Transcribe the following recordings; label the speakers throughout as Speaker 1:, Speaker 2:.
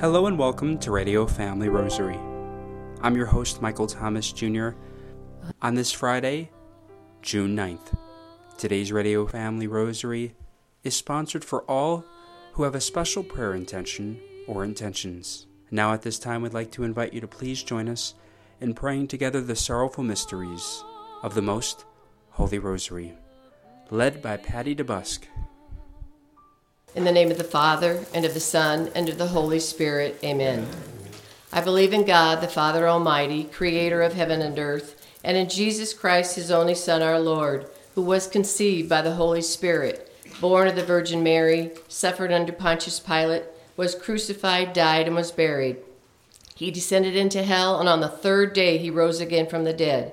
Speaker 1: Hello and welcome to Radio Family Rosary. I'm your host, Michael Thomas Jr. On this Friday, June 9th, today's Radio Family Rosary is sponsored for all who have a special prayer intention or intentions. Now, at this time, we'd like to invite you to please join us in praying together the sorrowful mysteries of the Most Holy Rosary, led by Patty DeBusk.
Speaker 2: In the name of the Father, and of the Son, and of the Holy Spirit, amen. I believe in God, the Father Almighty, creator of heaven and earth, and in Jesus Christ, his only Son, our Lord, who was conceived by the Holy Spirit, born of the Virgin Mary, suffered under Pontius Pilate, was crucified, died, and was buried. He descended into hell, and on the third day he rose again from the dead.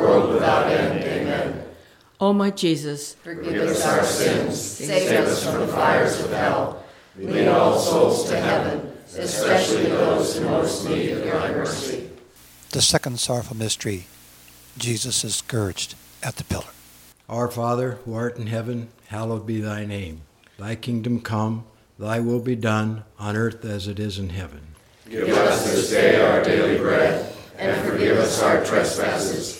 Speaker 3: world without end. Amen.
Speaker 4: O my Jesus,
Speaker 2: Forgive us our sins,
Speaker 3: Save us from the fires of hell. Lead all souls to heaven, especially those in most need of your mercy.
Speaker 5: The second sorrowful mystery, Jesus is scourged at the pillar.
Speaker 6: Our Father, who art in heaven, hallowed be thy name. Thy kingdom come, thy will be done, on earth as it is in heaven.
Speaker 3: Give us this day our daily bread, and forgive us our trespasses,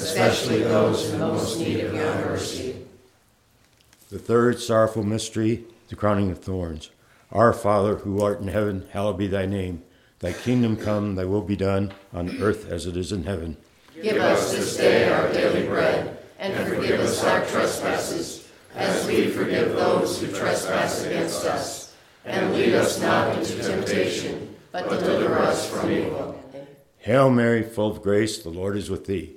Speaker 3: especially those in most need of your mercy.
Speaker 7: The third sorrowful mystery, the crowning of thorns. Our Father, who art in heaven, hallowed be thy name. Thy kingdom come, thy will be done, on earth as it is in heaven.
Speaker 3: Give us this day our daily bread, and forgive us our trespasses, as we forgive those who trespass against us. And lead us not into temptation, but deliver us from evil.
Speaker 7: Hail Mary, full of grace, the Lord is with thee.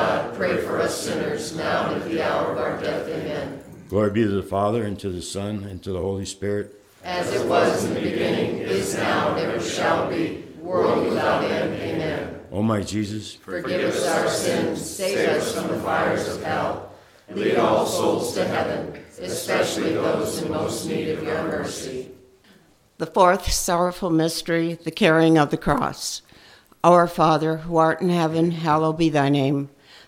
Speaker 3: pray for us sinners, now and at the hour of our death. Amen.
Speaker 7: Glory be to the Father, and to the Son, and to the Holy Spirit.
Speaker 3: As it was in the beginning, is now, and ever shall be, world without end. Amen.
Speaker 7: O my Jesus,
Speaker 3: Forgive us our sins, save us from the fires of hell. Lead all souls to heaven, especially those in most need of your mercy.
Speaker 8: The fourth sorrowful mystery, the carrying of the cross. Our Father, who art in heaven, hallowed be thy name.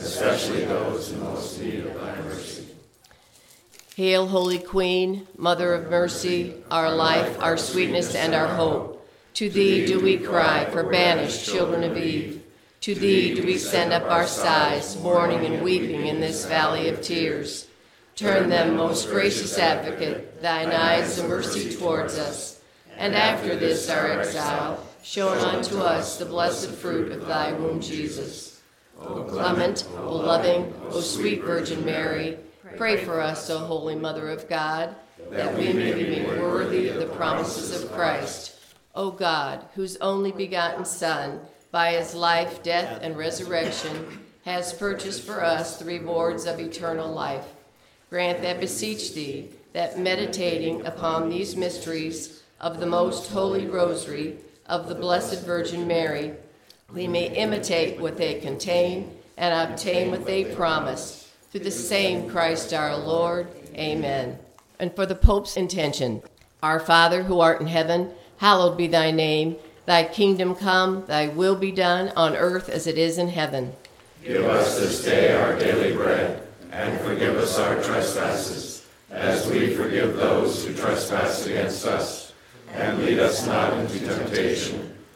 Speaker 2: especially those in most need of thy mercy. Hail, Holy Queen, Mother of Mercy, our life, our sweetness, and our hope. To thee do we cry for banished children of Eve. To thee do we send up our sighs, mourning and weeping in this valley of tears. Turn them, most gracious advocate, thine eyes of mercy towards us. And after this our exile, show unto us the blessed fruit of thy womb, Jesus. O clement, O loving, O sweet Virgin Mary, pray for us, O holy Mother of God, that we may be made worthy of the promises of Christ. O God, whose only begotten Son, by his life, death, and resurrection, has purchased for us the rewards of eternal life. Grant that beseech thee, that meditating upon these mysteries of the most holy rosary of the Blessed Virgin Mary, we may imitate what they contain and obtain what they promise. Through the same Christ our Lord. Amen. And for the Pope's intention, Our Father who art in heaven, hallowed be thy name. Thy kingdom come, thy will be done on earth as it is in heaven.
Speaker 3: Give us this day our daily bread, and forgive us our trespasses, as we forgive those who trespass against us. And lead us not into temptation,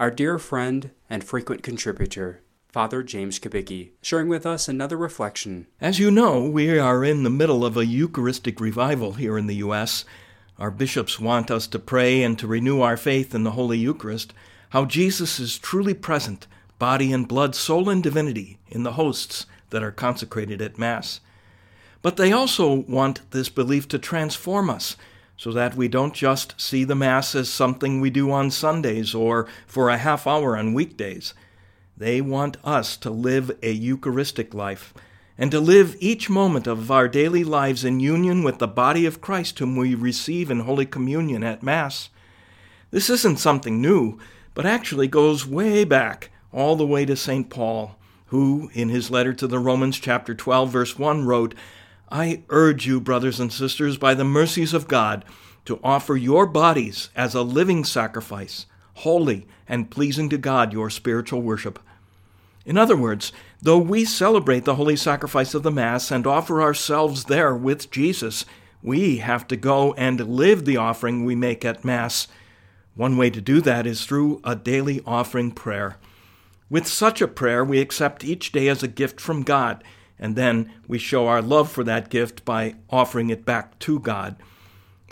Speaker 1: our dear friend and frequent contributor, Father James Kubicki, sharing with us another reflection.
Speaker 9: As you know, we are in the middle of a Eucharistic revival here in the U.S. Our bishops want us to pray and to renew our faith in the Holy Eucharist, how Jesus is truly present, body and blood, soul and divinity, in the hosts that are consecrated at Mass. But they also want this belief to transform us so that we don't just see the Mass as something we do on Sundays or for a half hour on weekdays. They want us to live a Eucharistic life and to live each moment of our daily lives in union with the body of Christ whom we receive in Holy Communion at Mass. This isn't something new, but actually goes way back, all the way to St. Paul, who, in his letter to the Romans, chapter 12, verse 1, wrote, I urge you, brothers and sisters, by the mercies of God, to offer your bodies as a living sacrifice, holy and pleasing to God, your spiritual worship. In other words, though we celebrate the holy sacrifice of the Mass and offer ourselves there with Jesus, we have to go and live the offering we make at Mass. One way to do that is through a daily offering prayer. With such a prayer, we accept each day as a gift from God, and then we show our love for that gift by offering it back to God.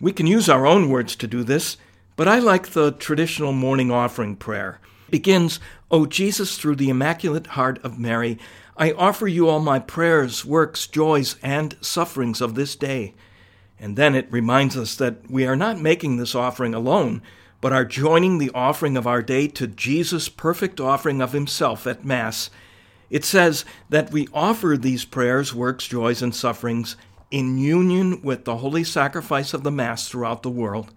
Speaker 9: We can use our own words to do this, but I like the traditional morning offering prayer. It begins, O Jesus, through the Immaculate Heart of Mary, I offer you all my prayers, works, joys, and sufferings of this day. And then it reminds us that we are not making this offering alone, but are joining the offering of our day to Jesus' perfect offering of himself at Mass. It says that we offer these prayers, works, joys, and sufferings in union with the holy sacrifice of the Mass throughout the world.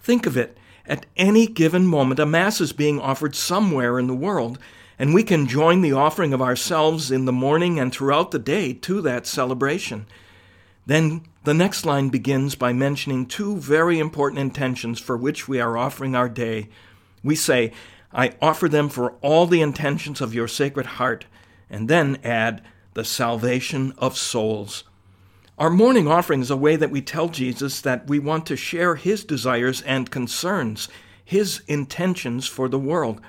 Speaker 9: Think of it. At any given moment, a Mass is being offered somewhere in the world, and we can join the offering of ourselves in the morning and throughout the day to that celebration. Then the next line begins by mentioning two very important intentions for which we are offering our day. We say, I offer them for all the intentions of your sacred heart, and then add, the salvation of souls. Our morning offering is a way that we tell Jesus that we want to share his desires and concerns, his intentions for the world.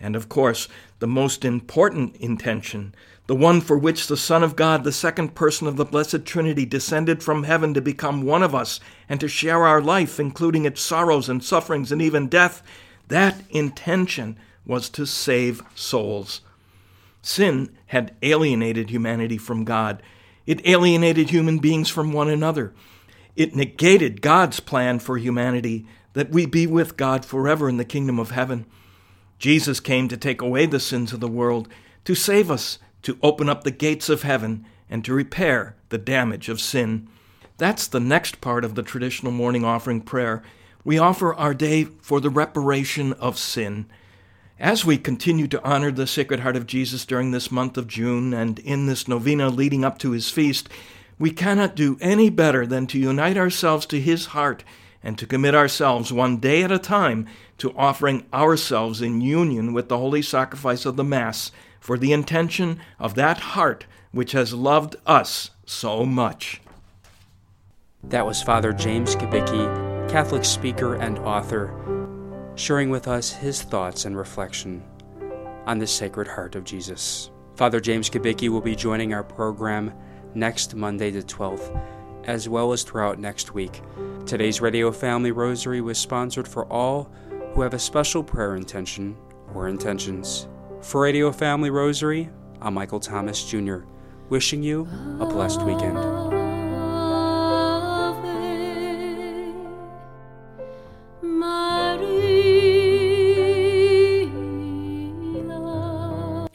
Speaker 9: And of course, the most important intention the one for which the Son of God, the second person of the Blessed Trinity, descended from heaven to become one of us and to share our life, including its sorrows and sufferings and even death, that intention was to save souls. Sin had alienated humanity from God. It alienated human beings from one another. It negated God's plan for humanity that we be with God forever in the kingdom of heaven. Jesus came to take away the sins of the world, to save us to open up the gates of heaven and to repair the damage of sin. That's the next part of the traditional morning offering prayer. We offer our day for the reparation of sin. As we continue to honor the Sacred Heart of Jesus during this month of June and in this novena leading up to his feast, we cannot do any better than to unite ourselves to his heart and to commit ourselves one day at a time to offering ourselves in union with the holy sacrifice of the Mass for the intention of that heart which has loved us so much.
Speaker 1: That was Father James Kubicki, Catholic speaker and author, sharing with us his thoughts and reflection on the Sacred Heart of Jesus. Father James Kubicki will be joining our program next Monday the 12th, as well as throughout next week. Today's Radio Family Rosary was sponsored for all who have a special prayer intention or intentions. For Radio Family Rosary, I'm Michael Thomas Jr., wishing you a blessed weekend.